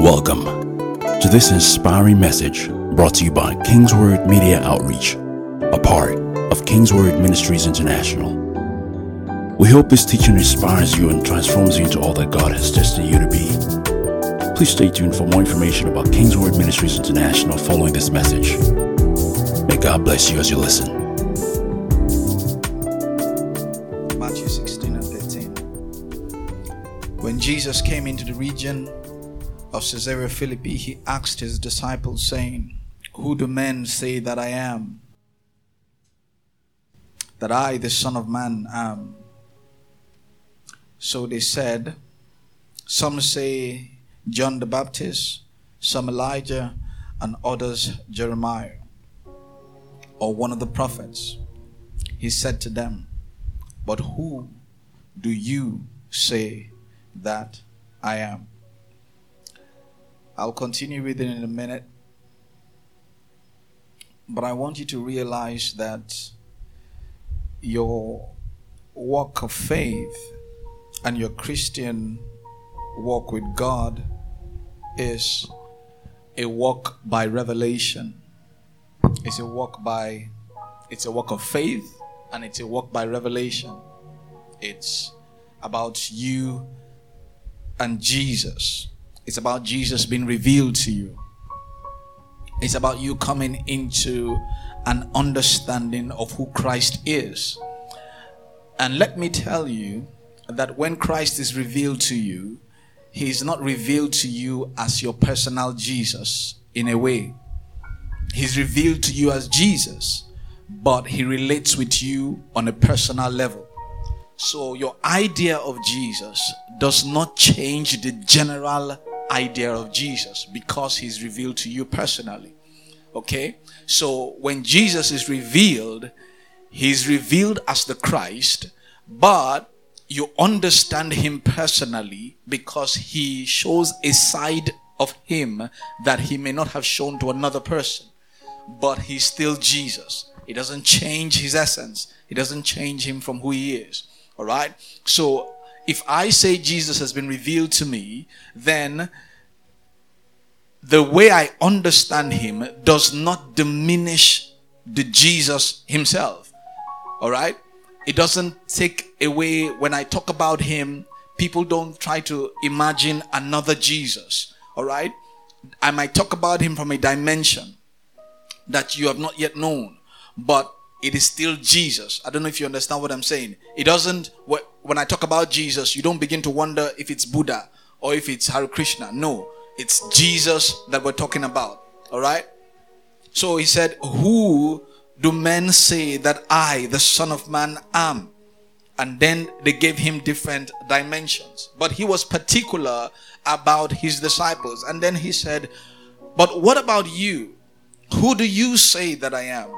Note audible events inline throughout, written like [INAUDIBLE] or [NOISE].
Welcome to this inspiring message brought to you by Kingsword Media Outreach, a part of Kingsword Ministries International. We hope this teaching inspires you and transforms you into all that God has destined you to be. Please stay tuned for more information about Kingsword Ministries International following this message. May God bless you as you listen. Matthew 16 and 13. When Jesus came into the region of Caesarea Philippi, he asked his disciples, saying, Who do men say that I am? That I, the Son of Man, am. So they said, Some say John the Baptist, some Elijah, and others Jeremiah, or one of the prophets. He said to them, But who do you say that I am? I'll continue with it in a minute. But I want you to realize that your walk of faith and your Christian walk with God is a walk by revelation. It's a walk by it's a walk of faith and it's a walk by revelation. It's about you and Jesus. It's about Jesus being revealed to you. It's about you coming into an understanding of who Christ is. And let me tell you that when Christ is revealed to you, he is not revealed to you as your personal Jesus in a way. He's revealed to you as Jesus, but he relates with you on a personal level. So your idea of Jesus does not change the general idea of Jesus because he's revealed to you personally. Okay? So when Jesus is revealed, he's revealed as the Christ, but you understand him personally because he shows a side of him that he may not have shown to another person. But he's still Jesus. It doesn't change his essence. It doesn't change him from who he is. All right? So if I say Jesus has been revealed to me, then the way I understand him does not diminish the Jesus himself. All right? It doesn't take away when I talk about him, people don't try to imagine another Jesus. All right? I might talk about him from a dimension that you have not yet known, but it is still Jesus. I don't know if you understand what I'm saying. It doesn't, when I talk about Jesus, you don't begin to wonder if it's Buddha or if it's Hare Krishna. No, it's Jesus that we're talking about. All right? So he said, Who do men say that I, the Son of Man, am? And then they gave him different dimensions. But he was particular about his disciples. And then he said, But what about you? Who do you say that I am?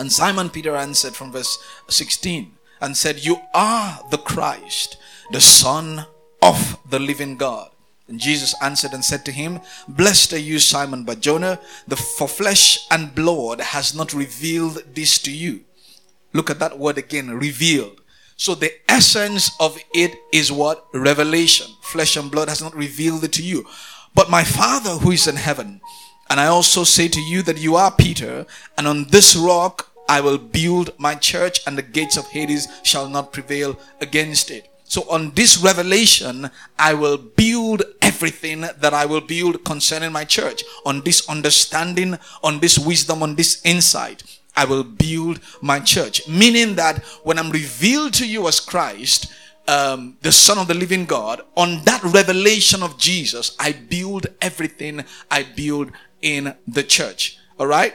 And Simon Peter answered from verse 16 and said, You are the Christ, the Son of the living God. And Jesus answered and said to him, Blessed are you, Simon Barjona, the for flesh and blood has not revealed this to you. Look at that word again, revealed. So the essence of it is what? Revelation. Flesh and blood has not revealed it to you. But my Father who is in heaven, and I also say to you that you are Peter, and on this rock I will build my church, and the gates of Hades shall not prevail against it. So on this revelation, I will build everything that I will build concerning my church. On this understanding, on this wisdom, on this insight, I will build my church. Meaning that when I'm revealed to you as Christ, um, the Son of the Living God, on that revelation of Jesus, I build everything I build in the church. All right.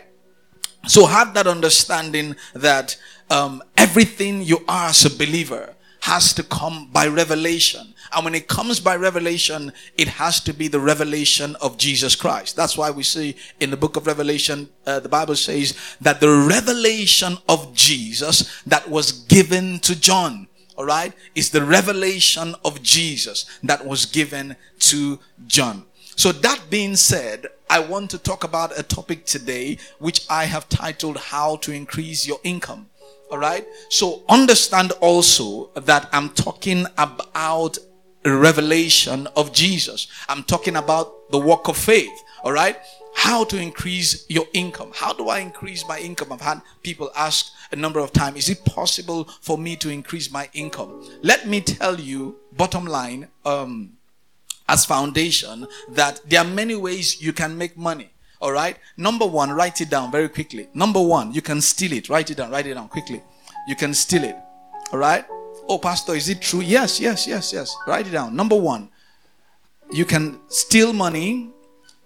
So have that understanding that um, everything you are as a believer has to come by revelation. And when it comes by revelation, it has to be the revelation of Jesus Christ. That's why we see in the book of Revelation, uh, the Bible says that the revelation of Jesus that was given to John, all right, is the revelation of Jesus that was given to John. So that being said, I want to talk about a topic today which I have titled How to Increase Your Income. All right. So understand also that I'm talking about revelation of Jesus. I'm talking about the walk of faith. All right. How to increase your income. How do I increase my income? I've had people ask a number of times, is it possible for me to increase my income? Let me tell you, bottom line, um, as foundation, that there are many ways you can make money. All right. Number one, write it down very quickly. Number one, you can steal it. Write it down. Write it down quickly. You can steal it. All right. Oh, Pastor, is it true? Yes, yes, yes, yes. Write it down. Number one, you can steal money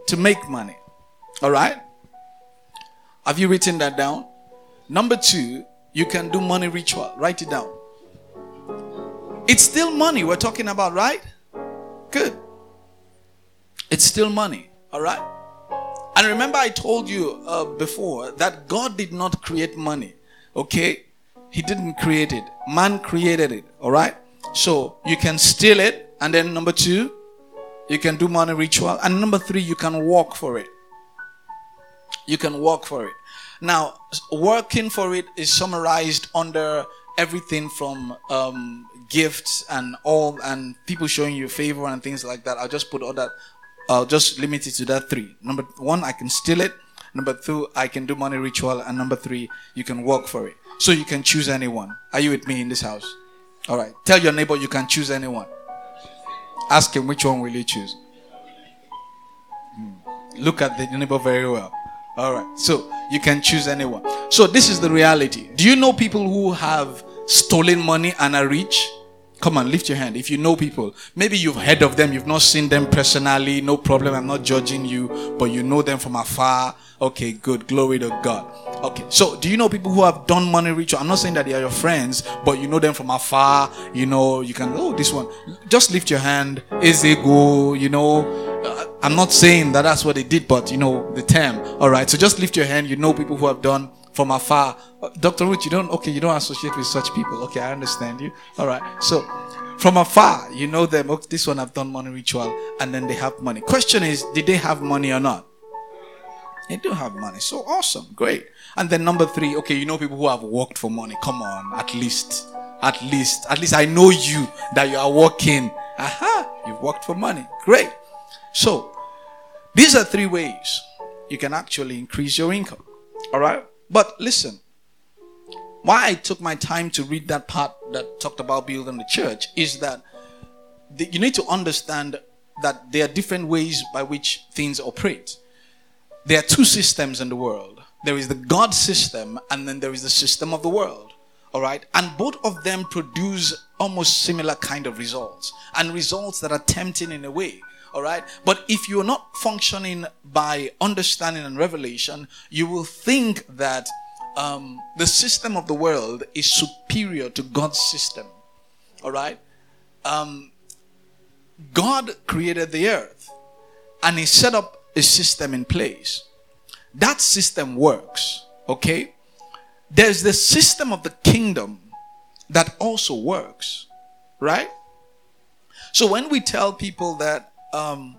to make money. All right? Have you written that down? Number two, you can do money ritual. Write it down. It's still money we're talking about, right? Good. It's still money. All right? And remember, I told you uh, before that God did not create money. Okay? He didn't create it. Man created it. All right. So you can steal it. And then number two, you can do money ritual. And number three, you can work for it. You can work for it. Now, working for it is summarized under everything from um, gifts and all, and people showing you favor and things like that. I'll just put all that. I'll just limit it to that three. Number one, I can steal it. Number two, I can do money ritual. And number three, you can work for it. So you can choose anyone. Are you with me in this house? All right. Tell your neighbor you can choose anyone. Ask him which one will you choose. Hmm. Look at the neighbor very well. All right. So you can choose anyone. So this is the reality. Do you know people who have stolen money and are rich? Come on, lift your hand. If you know people, maybe you've heard of them, you've not seen them personally, no problem. I'm not judging you, but you know them from afar. Okay, good. Glory to God. Okay, so do you know people who have done money ritual? I'm not saying that they are your friends, but you know them from afar. You know, you can, oh, this one. Just lift your hand. Is they go, you know. Uh, I'm not saying that that's what they did, but you know the term. All right, so just lift your hand. You know people who have done from afar. Dr. Ruth, you don't, okay, you don't associate with such people. Okay, I understand you. All right. So from afar, you know them. Okay, this one have done money ritual and then they have money. Question is, did they have money or not? They do have money. So awesome. Great. And then number three, okay, you know people who have worked for money. Come on, at least. At least. At least I know you that you are working. Aha, you've worked for money. Great. So these are three ways you can actually increase your income. All right. But listen, why I took my time to read that part that talked about building the church is that the, you need to understand that there are different ways by which things operate. There are two systems in the world. There is the God system and then there is the system of the world. All right. And both of them produce almost similar kind of results and results that are tempting in a way. All right. But if you're not functioning by understanding and revelation, you will think that um, the system of the world is superior to God's system. All right. Um, God created the earth and He set up a system in place. That system works. Okay. There's the system of the kingdom that also works. Right. So when we tell people that um,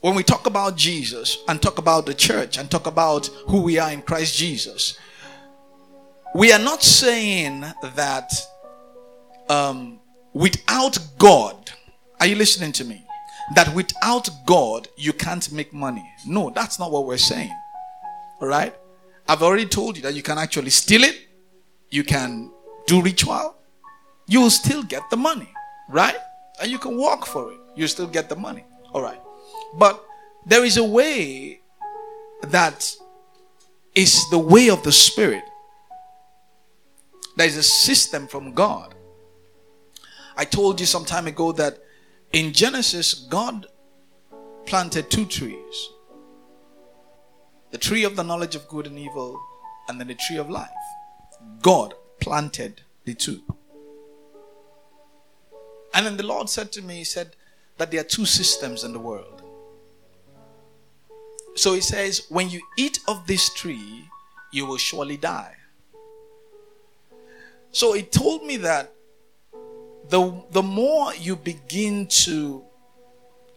when we talk about Jesus and talk about the church and talk about who we are in Christ Jesus, we are not saying that um, without God, are you listening to me? That without God, you can't make money. No, that's not what we're saying. All right? I've already told you that you can actually steal it, you can do ritual, you will still get the money, right? And you can work for it you still get the money. All right. But there is a way that is the way of the Spirit. There is a system from God. I told you some time ago that in Genesis, God planted two trees the tree of the knowledge of good and evil, and then the tree of life. God planted the two. And then the Lord said to me, He said, that there are two systems in the world. So he says, when you eat of this tree, you will surely die. So he told me that the, the more you begin to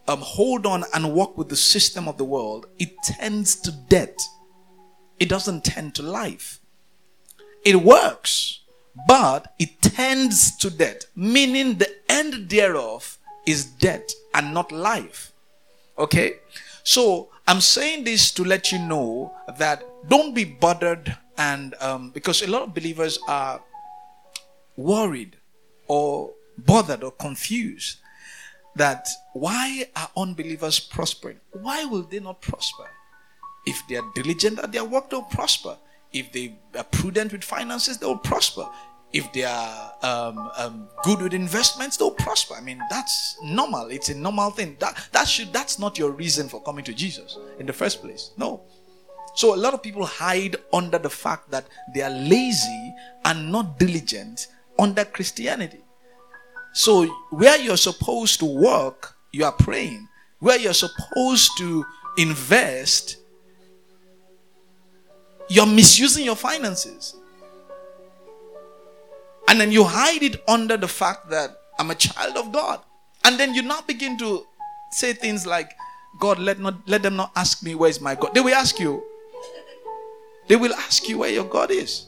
um, hold on and walk with the system of the world, it tends to death. It doesn't tend to life. It works, but it tends to death, meaning the end thereof is death and not life. Okay? So I'm saying this to let you know that don't be bothered and um, because a lot of believers are worried or bothered or confused that why are unbelievers prospering? Why will they not prosper? If they are diligent at their work, they'll prosper. If they are prudent with finances, they'll prosper. If they are um, um, good with investments, they'll prosper. I mean, that's normal. It's a normal thing. That that should that's not your reason for coming to Jesus in the first place. No. So a lot of people hide under the fact that they are lazy and not diligent under Christianity. So where you're supposed to work, you are praying. Where you're supposed to invest, you're misusing your finances. And then you hide it under the fact that I'm a child of God. And then you now begin to say things like, God, let not let them not ask me where is my God. They will ask you. They will ask you where your God is.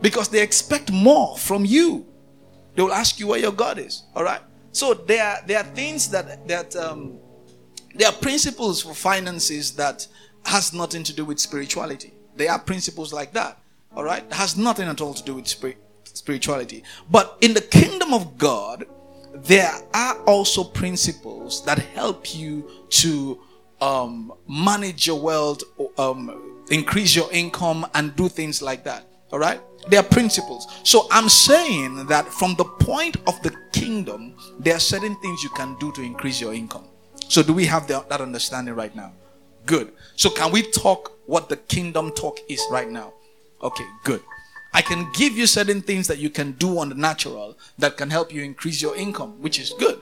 Because they expect more from you. They will ask you where your God is. All right. So there are there are things that that um, there are principles for finances that has nothing to do with spirituality. There are principles like that. All right, has nothing at all to do with spirit, spirituality. But in the kingdom of God, there are also principles that help you to um, manage your wealth, um, increase your income, and do things like that. All right? They are principles. So I'm saying that from the point of the kingdom, there are certain things you can do to increase your income. So do we have the, that understanding right now? Good. So can we talk what the kingdom talk is right now? Okay, good. I can give you certain things that you can do on the natural that can help you increase your income, which is good.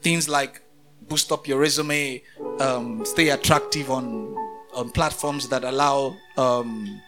Things like boost up your resume, um, stay attractive on on platforms that allow um,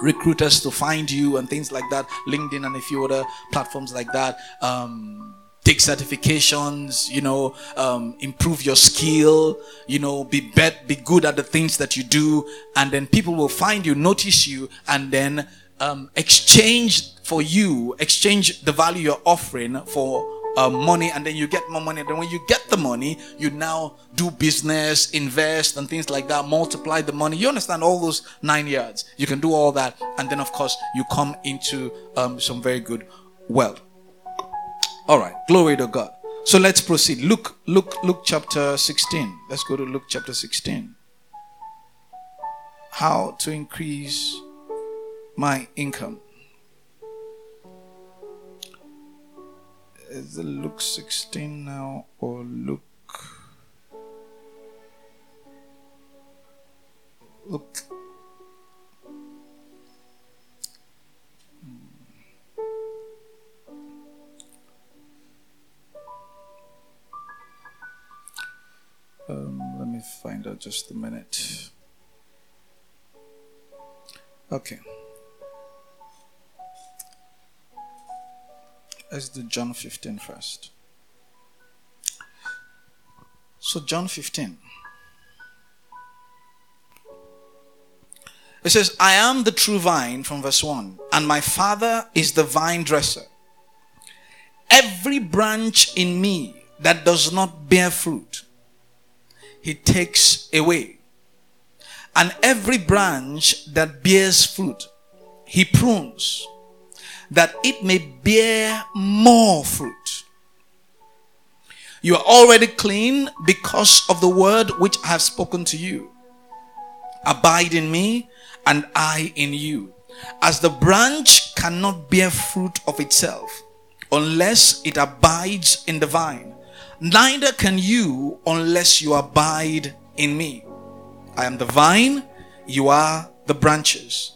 recruiters to find you and things like that. LinkedIn and a few other platforms like that. Um, take certifications, you know, um, improve your skill, you know, be bet, be good at the things that you do, and then people will find you, notice you, and then um, exchange for you, exchange the value you're offering for uh, money and then you get more money. And then when you get the money, you now do business, invest, and things like that, multiply the money. You understand all those nine yards. You can do all that. And then, of course, you come into um, some very good wealth. All right. Glory to God. So let's proceed. Luke, Luke, Luke chapter 16. Let's go to Luke chapter 16. How to increase my income. Is it Luke 16 now or Luke? Look. Um, let me find out just a minute. Okay. Let's do John 15 first. So, John 15. It says, I am the true vine from verse 1, and my Father is the vine dresser. Every branch in me that does not bear fruit, he takes away. And every branch that bears fruit, he prunes that it may bear more fruit. You are already clean because of the word which I have spoken to you. Abide in me, and I in you. As the branch cannot bear fruit of itself unless it abides in the vine, neither can you unless you abide in me. I am the vine, you are the branches.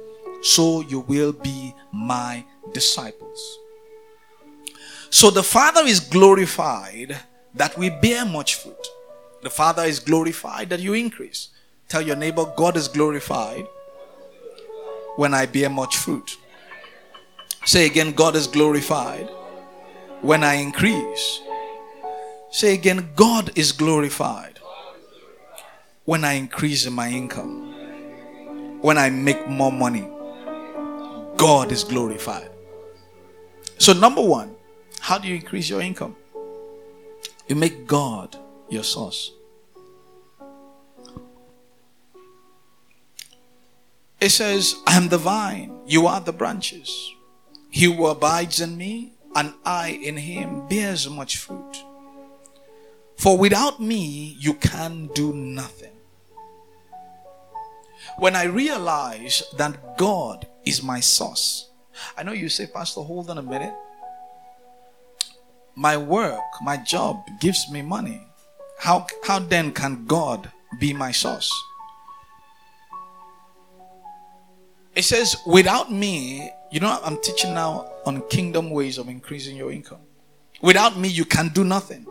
so you will be my disciples. So the Father is glorified that we bear much fruit. The Father is glorified that you increase. Tell your neighbor, God is glorified when I bear much fruit. Say again, God is glorified when I increase. Say again, God is glorified when I increase in my income, when I make more money. God is glorified. So, number one, how do you increase your income? You make God your source. It says, I am the vine, you are the branches. He who abides in me and I in him bears much fruit. For without me, you can do nothing. When I realize that God is my source, I know you say, Pastor, hold on a minute. My work, my job gives me money. How, how then can God be my source? It says, without me, you know, I'm teaching now on kingdom ways of increasing your income. Without me, you can do nothing.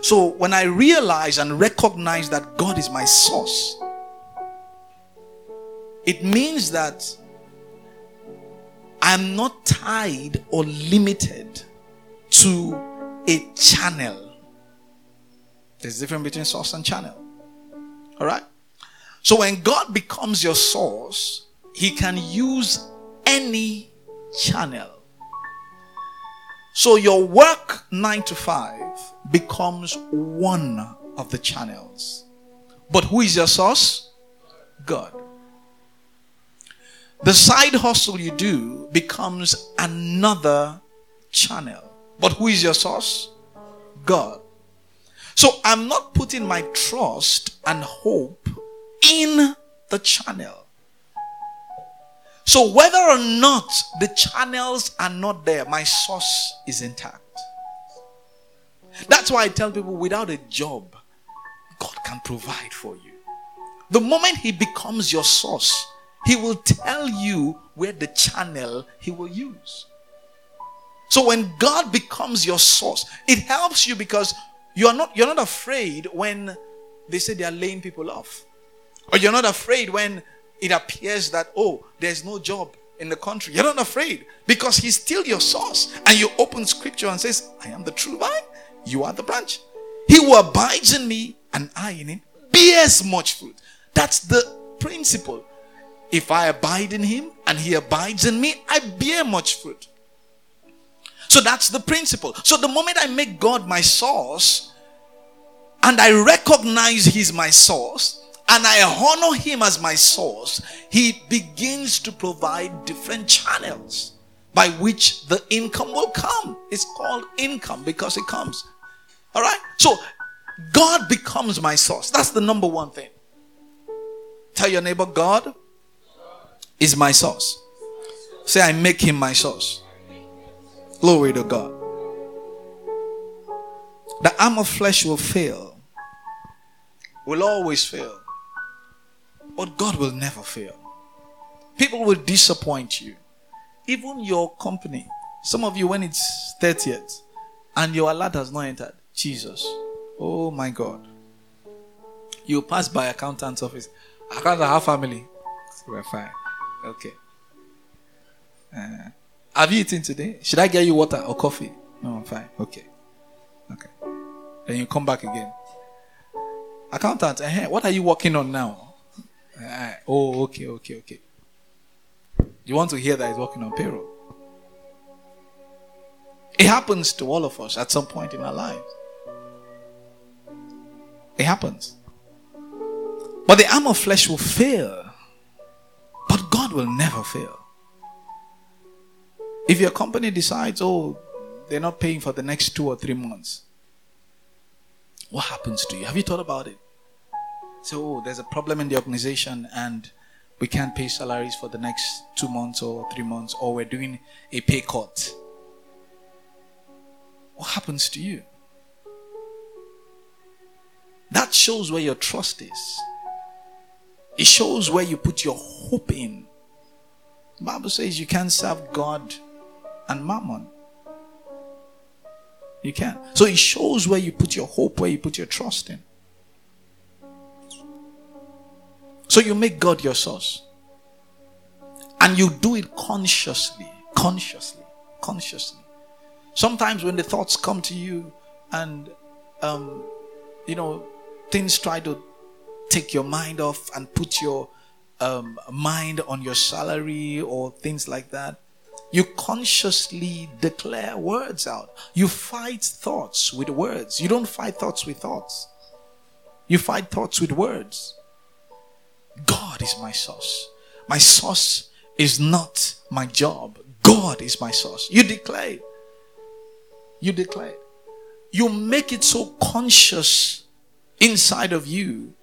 So when I realize and recognize that God is my source, it means that I'm not tied or limited to a channel. There's a difference between source and channel. All right? So when God becomes your source, he can use any channel. So your work 9 to 5 becomes one of the channels. But who is your source? God. The side hustle you do becomes another channel. But who is your source? God. So I'm not putting my trust and hope in the channel. So whether or not the channels are not there, my source is intact. That's why I tell people without a job, God can provide for you. The moment He becomes your source, He will tell you where the channel He will use. So when God becomes your source, it helps you because you're not you're not afraid when they say they are laying people off. Or you're not afraid when it appears that, oh, there's no job in the country. You're not afraid because he's still your source. And you open scripture and says, I am the true vine, you are the branch. He who abides in me and I in him bears much fruit. That's the principle. If I abide in him and he abides in me, I bear much fruit. So that's the principle. So the moment I make God my source and I recognize he's my source, and I honor him as my source, he begins to provide different channels by which the income will come. It's called income because it comes. All right? So God becomes my source. That's the number one thing. Tell your neighbor, God is my source. Say, I make him my source. Glory to God. The arm of flesh will fail, will always fail. But God will never fail. People will disappoint you. Even your company. Some of you, when it's 30th and your alert has not entered, Jesus. Oh my God. You pass by accountant's office. Accountant, have family. We're fine. Okay. Uh, have you eaten today? Should I get you water or coffee? No, I'm fine. Okay. Okay. Then you come back again. Accountant, uh, what are you working on now? Uh, oh, okay, okay, okay. You want to hear that he's working on payroll? It happens to all of us at some point in our lives. It happens. But the arm of flesh will fail. God will never fail. If your company decides, oh, they're not paying for the next two or three months, what happens to you? Have you thought about it? So oh, there's a problem in the organization and we can't pay salaries for the next two months or three months, or we're doing a pay cut. What happens to you? That shows where your trust is. It shows where you put your hope in. Bible says you can't serve God and mammon. You can't. So it shows where you put your hope, where you put your trust in. So you make God your source. And you do it consciously. Consciously. Consciously. Sometimes when the thoughts come to you and um, you know things try to take your mind off and put your um, mind on your salary or things like that, you consciously declare words out. You fight thoughts with words. You don't fight thoughts with thoughts. You fight thoughts with words. God is my source. My source is not my job. God is my source. You declare. You declare. You make it so conscious inside of you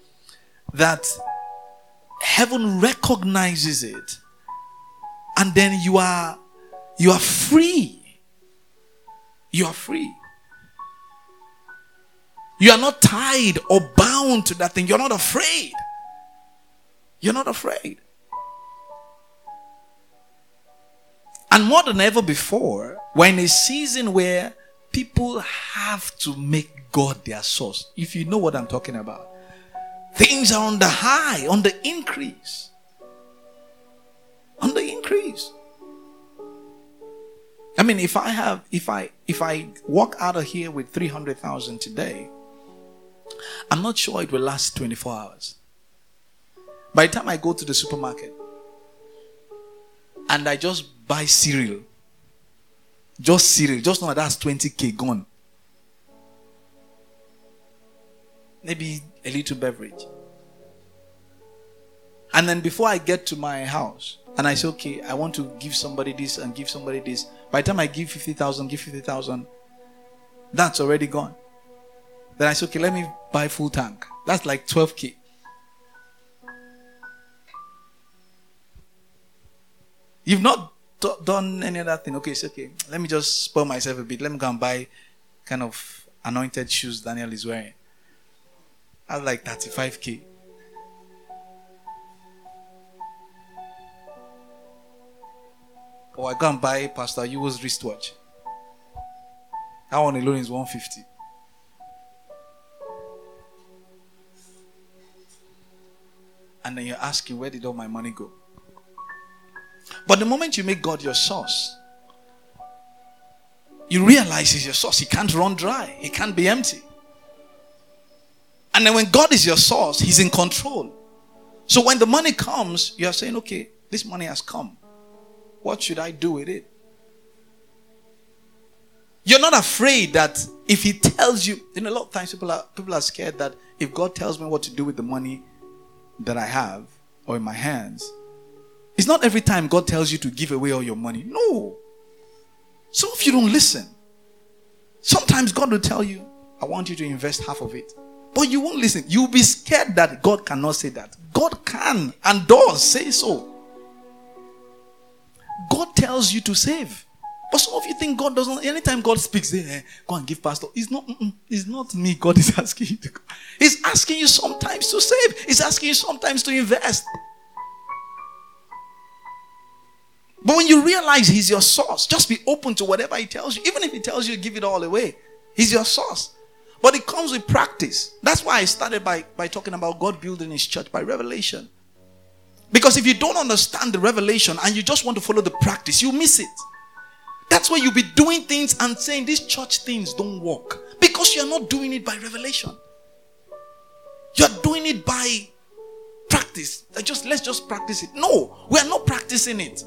that heaven recognizes it and then you are you are free. You are free. You are not tied or bound to that thing. You're not afraid. You're not afraid. And more than ever before, we're in a season where people have to make God their source. If you know what I'm talking about, things are on the high, on the increase. On the increase. I mean, if I have, if I, if I walk out of here with 300,000 today, I'm not sure it will last 24 hours. By the time I go to the supermarket and I just buy cereal, just cereal, just know that's 20k gone. Maybe a little beverage. And then before I get to my house, and I say, okay, I want to give somebody this and give somebody this. By the time I give 50,000, give 50,000, that's already gone. Then I say, okay, let me buy full tank. That's like 12k. You've not d- done any other thing. Okay, it's okay. Let me just spoil myself a bit. Let me go and buy kind of anointed shoes Daniel is wearing. I like 35k. Or I go and buy Pastor Yu's wristwatch. That one alone is 150. And then you're asking, where did all my money go? But the moment you make God your source, you realize He's your source. He can't run dry, He can't be empty. And then when God is your source, He's in control. So when the money comes, you are saying, okay, this money has come. What should I do with it? You're not afraid that if He tells you, you know, a lot of times people are people are scared that if God tells me what to do with the money that I have or in my hands, it's not every time God tells you to give away all your money. No. Some of you don't listen. Sometimes God will tell you, I want you to invest half of it. But you won't listen. You'll be scared that God cannot say that. God can and does say so. God tells you to save. But some of you think God doesn't. Anytime God speaks, say, eh, go and give pastor. It's not. It's not me. God is [LAUGHS] asking you to. Go. He's asking you sometimes to save. He's asking you sometimes to invest. But when you realize He's your source, just be open to whatever He tells you. Even if He tells you give it all away, He's your source. But it comes with practice. That's why I started by, by talking about God building His church by revelation. Because if you don't understand the revelation and you just want to follow the practice, you miss it. That's why you'll be doing things and saying these church things don't work. Because you're not doing it by revelation. You're doing it by practice. Just let's just practice it. No, we are not practicing it.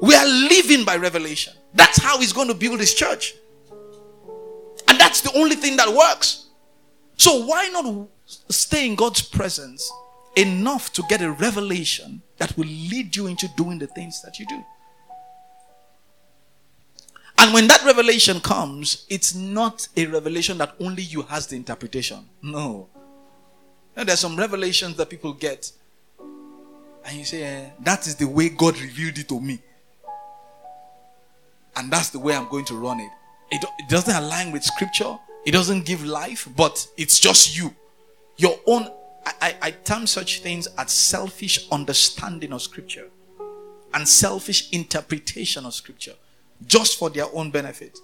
We are living by revelation. That's how he's going to build his church. That's the only thing that works. So why not stay in God's presence enough to get a revelation that will lead you into doing the things that you do? And when that revelation comes, it's not a revelation that only you has the interpretation. No. There's some revelations that people get, and you say, eh, That is the way God revealed it to me. And that's the way I'm going to run it. It, it doesn't align with scripture, it doesn't give life, but it's just you. Your own, I, I, I term such things as selfish understanding of scripture and selfish interpretation of scripture just for their own benefit.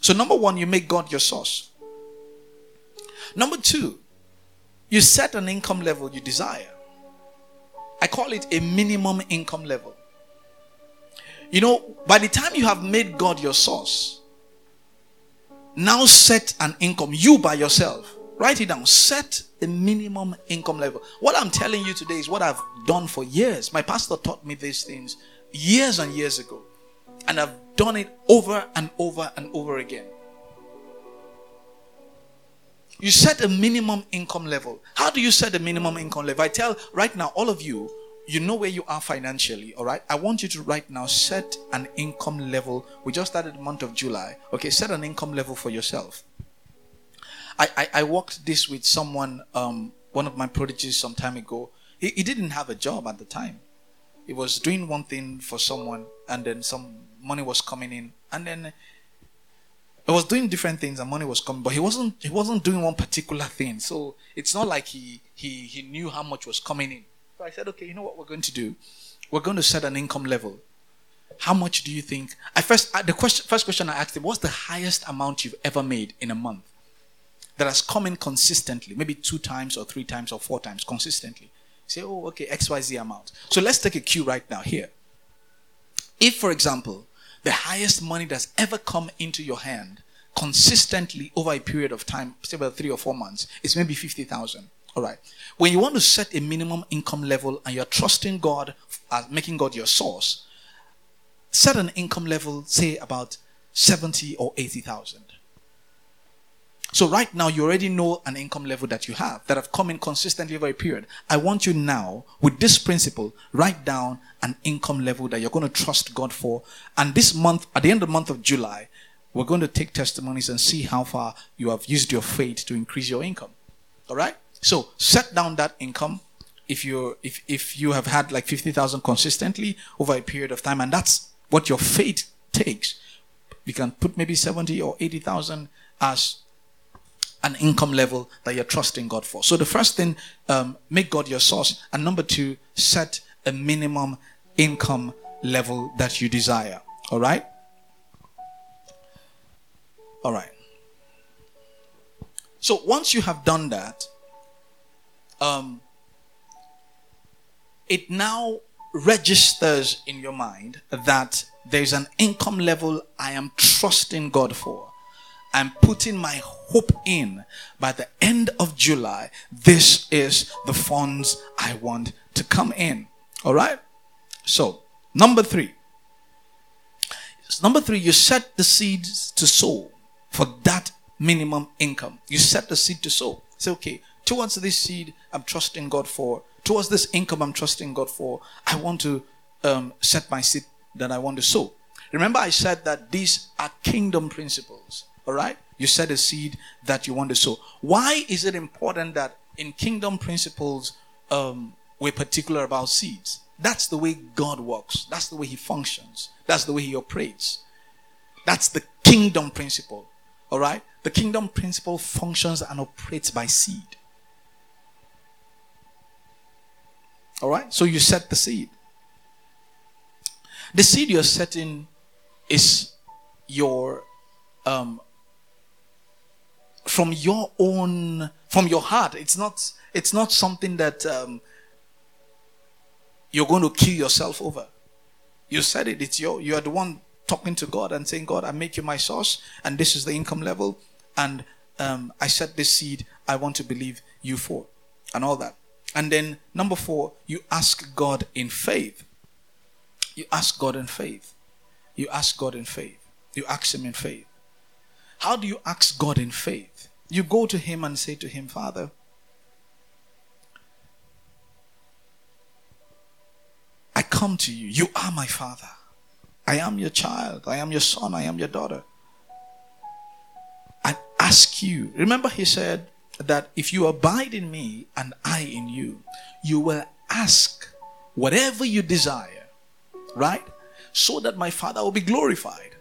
So, number one, you make God your source. Number two, you set an income level you desire. I call it a minimum income level. You know, by the time you have made God your source, now set an income, you by yourself. Write it down. Set a minimum income level. What I'm telling you today is what I've done for years. My pastor taught me these things years and years ago. And I've done it over and over and over again. You set a minimum income level. How do you set a minimum income level? I tell right now, all of you, you know where you are financially, all right? I want you to right now set an income level. We just started the month of July. Okay, set an income level for yourself. I, I, I worked this with someone, um, one of my prodigies some time ago. He, he didn't have a job at the time. He was doing one thing for someone, and then some money was coming in, and then he was doing different things, and money was coming, but he wasn't he wasn't doing one particular thing. So it's not like he he he knew how much was coming in. So I said, okay, you know what we're going to do? We're going to set an income level. How much do you think? I first the question first question I asked him, what's the highest amount you've ever made in a month? that has come in consistently, maybe two times or three times or four times consistently. Say, oh, okay, XYZ amount. So let's take a cue right now here. If, for example, the highest money that's ever come into your hand consistently over a period of time, say about three or four months, is maybe 50,000. All right. When you want to set a minimum income level and you're trusting God, as making God your source, set an income level, say about 70 or 80,000. So right now, you already know an income level that you have that have come in consistently over a period. I want you now, with this principle, write down an income level that you're going to trust God for. And this month, at the end of the month of July, we're going to take testimonies and see how far you have used your faith to increase your income. All right? So set down that income if you if if you have had like 50,000 consistently over a period of time and that's what your faith takes. You can put maybe 70 or 80,000 as an income level that you're trusting God for. So the first thing, um, make God your source. And number two, set a minimum income level that you desire. All right? All right. So once you have done that, um, it now registers in your mind that there's an income level I am trusting God for. I'm putting my hope in by the end of July. This is the funds I want to come in. All right. So, number three. Number three, you set the seeds to sow for that minimum income. You set the seed to sow. Say, okay, towards this seed, I'm trusting God for. Towards this income, I'm trusting God for. I want to um, set my seed that I want to sow. Remember, I said that these are kingdom principles. All right? You set a seed that you want to sow. Why is it important that in kingdom principles um, we're particular about seeds? That's the way God works. That's the way He functions. That's the way He operates. That's the kingdom principle. All right? The kingdom principle functions and operates by seed. All right? So you set the seed. The seed you're setting is your um, from your own from your heart it's not it's not something that um, you're going to kill yourself over you said it it's your you are the one talking to god and saying god i make you my source and this is the income level and um, i set this seed i want to believe you for and all that and then number four you ask god in faith you ask god in faith you ask god in faith you ask him in faith how do you ask God in faith? You go to Him and say to Him, Father, I come to you. You are my Father. I am your child. I am your son. I am your daughter. I ask you. Remember, He said that if you abide in me and I in you, you will ask whatever you desire, right? So that my Father will be glorified.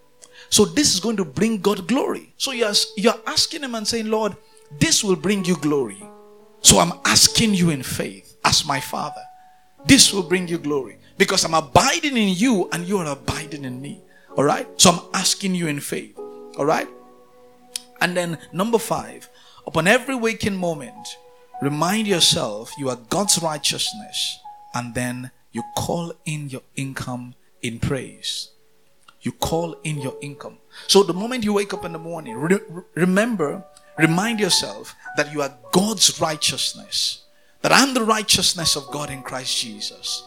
So this is going to bring God glory. So you're, you're asking Him and saying, Lord, this will bring you glory. So I'm asking you in faith as my Father. This will bring you glory because I'm abiding in you and you are abiding in me. All right? So I'm asking you in faith. All right? And then number five, upon every waking moment, remind yourself you are God's righteousness, and then you call in your income in praise. You call in your income. So the moment you wake up in the morning, re- remember, remind yourself that you are God's righteousness, that I'm the righteousness of God in Christ Jesus.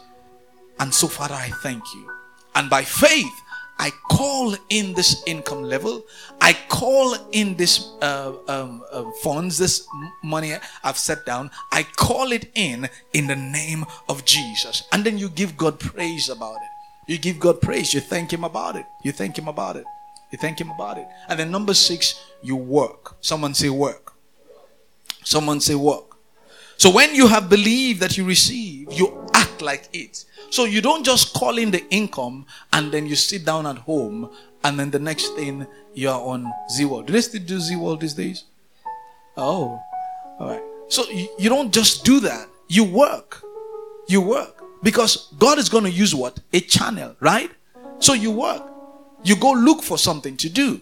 And so, Father, I thank you. And by faith, I call in this income level. I call in this uh, um, uh, funds, this money I've set down. I call it in in the name of Jesus. And then you give God praise about it. You give God praise. You thank Him about it. You thank Him about it. You thank Him about it. And then number six, you work. Someone say work. Someone say work. So when you have believed that you receive, you act like it. So you don't just call in the income and then you sit down at home and then the next thing you're on Z-World. Do they still do Z-World these days? Oh, all right. So you, you don't just do that. You work. You work. Because God is going to use what? A channel, right? So you work. You go look for something to do.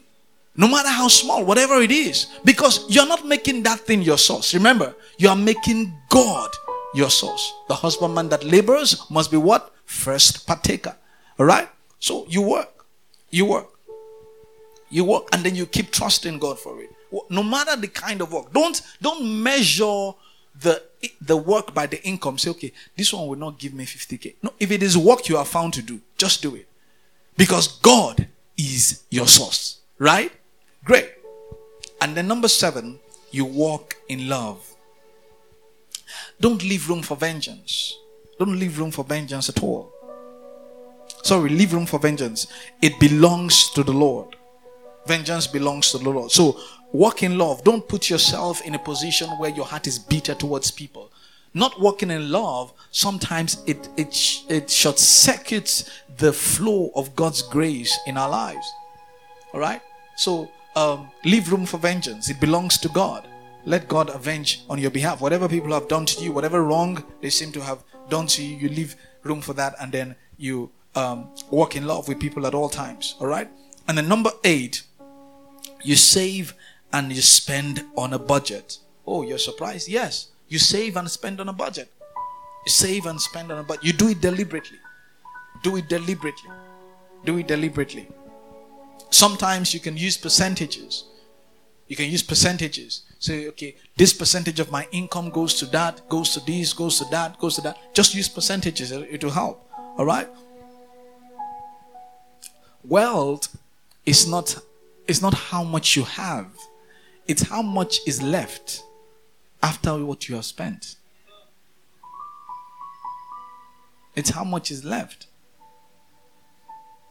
No matter how small, whatever it is. Because you're not making that thing your source. Remember, you are making God your source. The husbandman that labors must be what? First partaker. All right? So you work. You work. You work and then you keep trusting God for it. No matter the kind of work. Don't don't measure the the work by the income. Say, okay, this one will not give me 50k. No, if it is work you are found to do, just do it. Because God is your source. Right? Great. And then number seven, you walk in love. Don't leave room for vengeance. Don't leave room for vengeance at all. Sorry, leave room for vengeance. It belongs to the Lord. Vengeance belongs to the Lord. So walk in love. Don't put yourself in a position where your heart is bitter towards people. Not walking in love, sometimes it it it short circuits the flow of God's grace in our lives. All right. So um, leave room for vengeance. It belongs to God. Let God avenge on your behalf. Whatever people have done to you, whatever wrong they seem to have done to you, you leave room for that and then you um, walk in love with people at all times. All right? And then number eight, you save and you spend on a budget. Oh, you're surprised? Yes. You save and spend on a budget. You save and spend on a budget. You do it deliberately. Do it deliberately. Do it deliberately. Sometimes you can use percentages. You can use percentages. Say, okay, this percentage of my income goes to that, goes to this, goes to that, goes to that. Just use percentages. It will help. All right? Wealth is not is not how much you have. It's how much is left after what you have spent. It's how much is left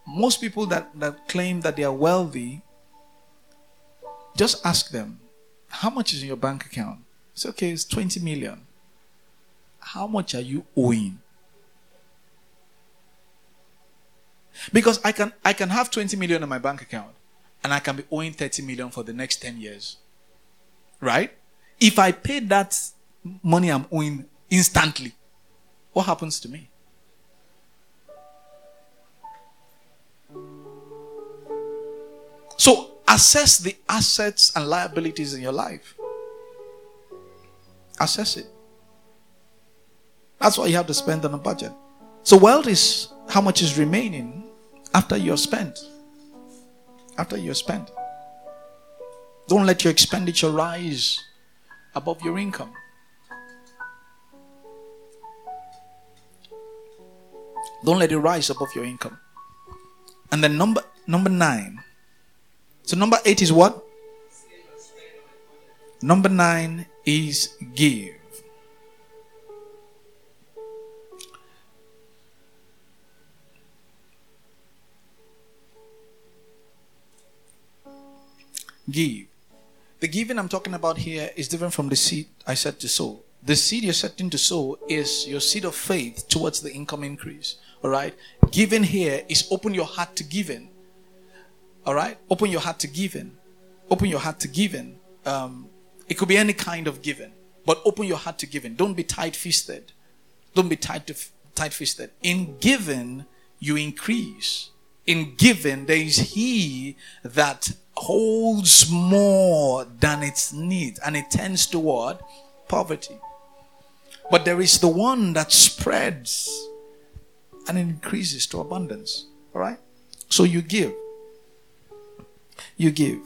most people that, that claim that they are wealthy, just ask them, how much is in your bank account? It's okay, it's 20 million. How much are you owing? Because I can I can have 20 million in my bank account and I can be owing 30 million for the next 10 years. Right? If I pay that money I'm owing instantly, what happens to me? So assess the assets and liabilities in your life. Assess it. That's why you have to spend on a budget. So wealth is how much is remaining after you're spent. After you're spent. Don't let your expenditure rise above your income. Don't let it rise above your income. And then number number nine, so number eight is what? Number nine is give. Give. The giving I'm talking about here is different from the seed I said to sow. The seed you're setting to sow is your seed of faith towards the income increase. All right. Giving here is open your heart to giving. All right? Open your heart to giving. Open your heart to giving. Um, it could be any kind of giving, but open your heart to giving. Don't be tight fisted. Don't be tight tight fisted. In giving, you increase. In giving, there is He that holds more than its need and it tends toward poverty. But there is the one that spreads and increases to abundance. All right? So you give. You give.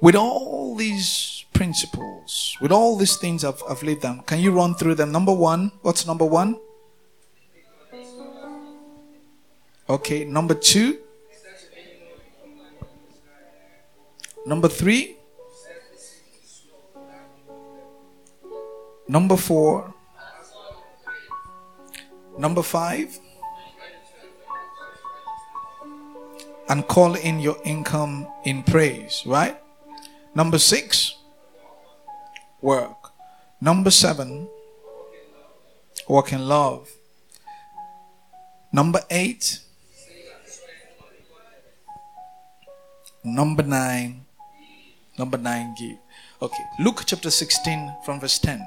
With all these principles, with all these things I've, I've laid down, can you run through them? Number one, what's number one? Okay, number two. Number three. Number four. Number five. And call in your income in praise, right? Number six, work. Number seven, walk in love. Number eight, number nine, number nine, give. Okay, Luke chapter 16 from verse 10.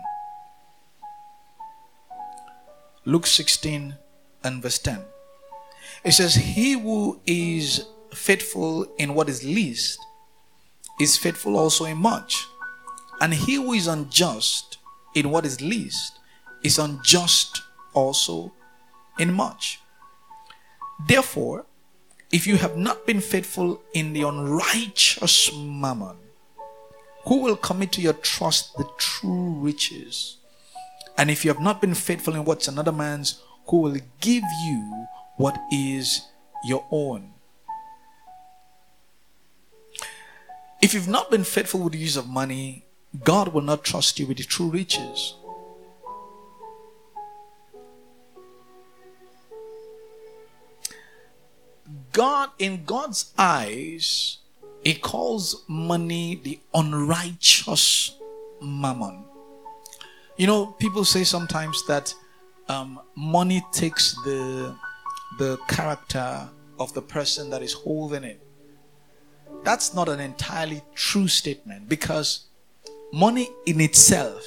Luke 16 and verse 10. It says, He who is faithful in what is least is faithful also in much. And he who is unjust in what is least is unjust also in much. Therefore, if you have not been faithful in the unrighteous mammon, who will commit to your trust the true riches? And if you have not been faithful in what's another man's, who will give you what is your own? If you've not been faithful with the use of money, God will not trust you with the true riches. God, in God's eyes, He calls money the unrighteous mammon. You know, people say sometimes that um, money takes the the character of the person that is holding it. That's not an entirely true statement because money in itself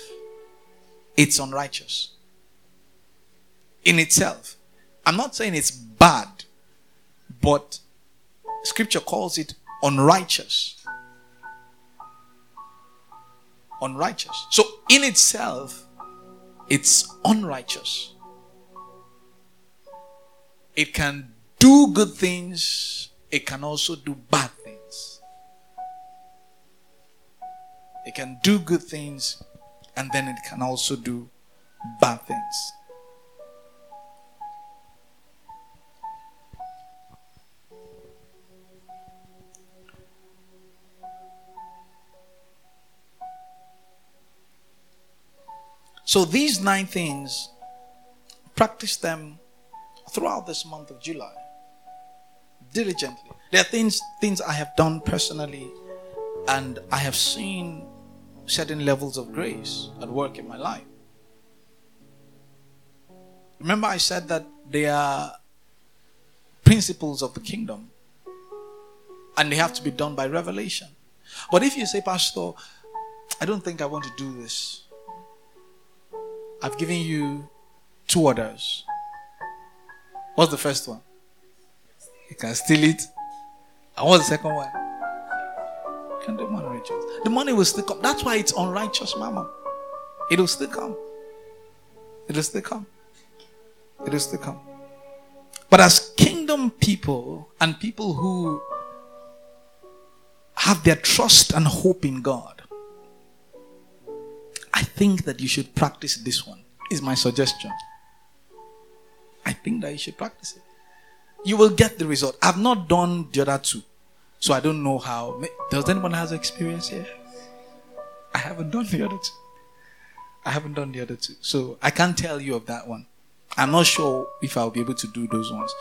it's unrighteous. In itself. I'm not saying it's bad, but scripture calls it unrighteous. Unrighteous. So in itself, it's unrighteous. It can do good things, it can also do bad things. It can do good things, and then it can also do bad things. So these nine things, practice them throughout this month of July diligently. There are things things I have done personally, and I have seen certain levels of grace at work in my life. Remember, I said that there are principles of the kingdom, and they have to be done by revelation. But if you say, Pastor, I don't think I want to do this, I've given you two orders. What's the first one? You can steal it. And what's the second one? Can do money rituals. The money will still come. That's why it's unrighteous, mammon. It will still come. It will still come. It will still come. But as kingdom people and people who have their trust and hope in God, I think that you should practice this one, is my suggestion. I think that you should practice it. You will get the result. I've not done the other two, so I don't know how. Does anyone has experience here? I haven't done the other two. I haven't done the other two, so I can't tell you of that one. I'm not sure if I'll be able to do those ones,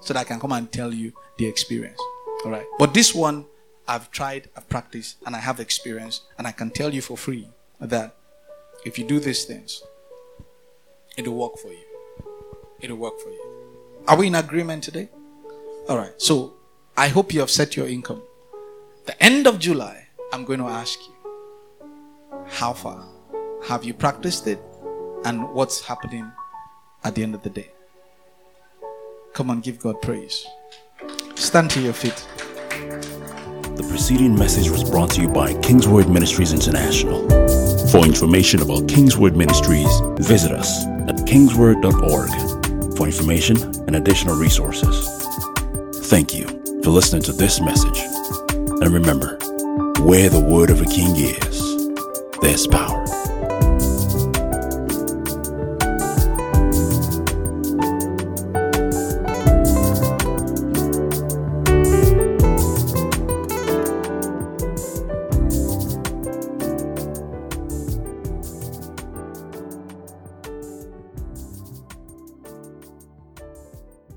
so that I can come and tell you the experience. All right, but this one I've tried, I've practiced, and I have experience, and I can tell you for free that if you do these things, it'll work for you. It'll work for you. Are we in agreement today? All right. So I hope you have set your income. The end of July, I'm going to ask you how far have you practiced it and what's happening at the end of the day. Come on, give God praise. Stand to your feet. The preceding message was brought to you by Kingsword Ministries International. For information about Kingsword Ministries, visit us at kingsword.org for information and additional resources. Thank you for listening to this message. And remember, where the word of a king is, there's power.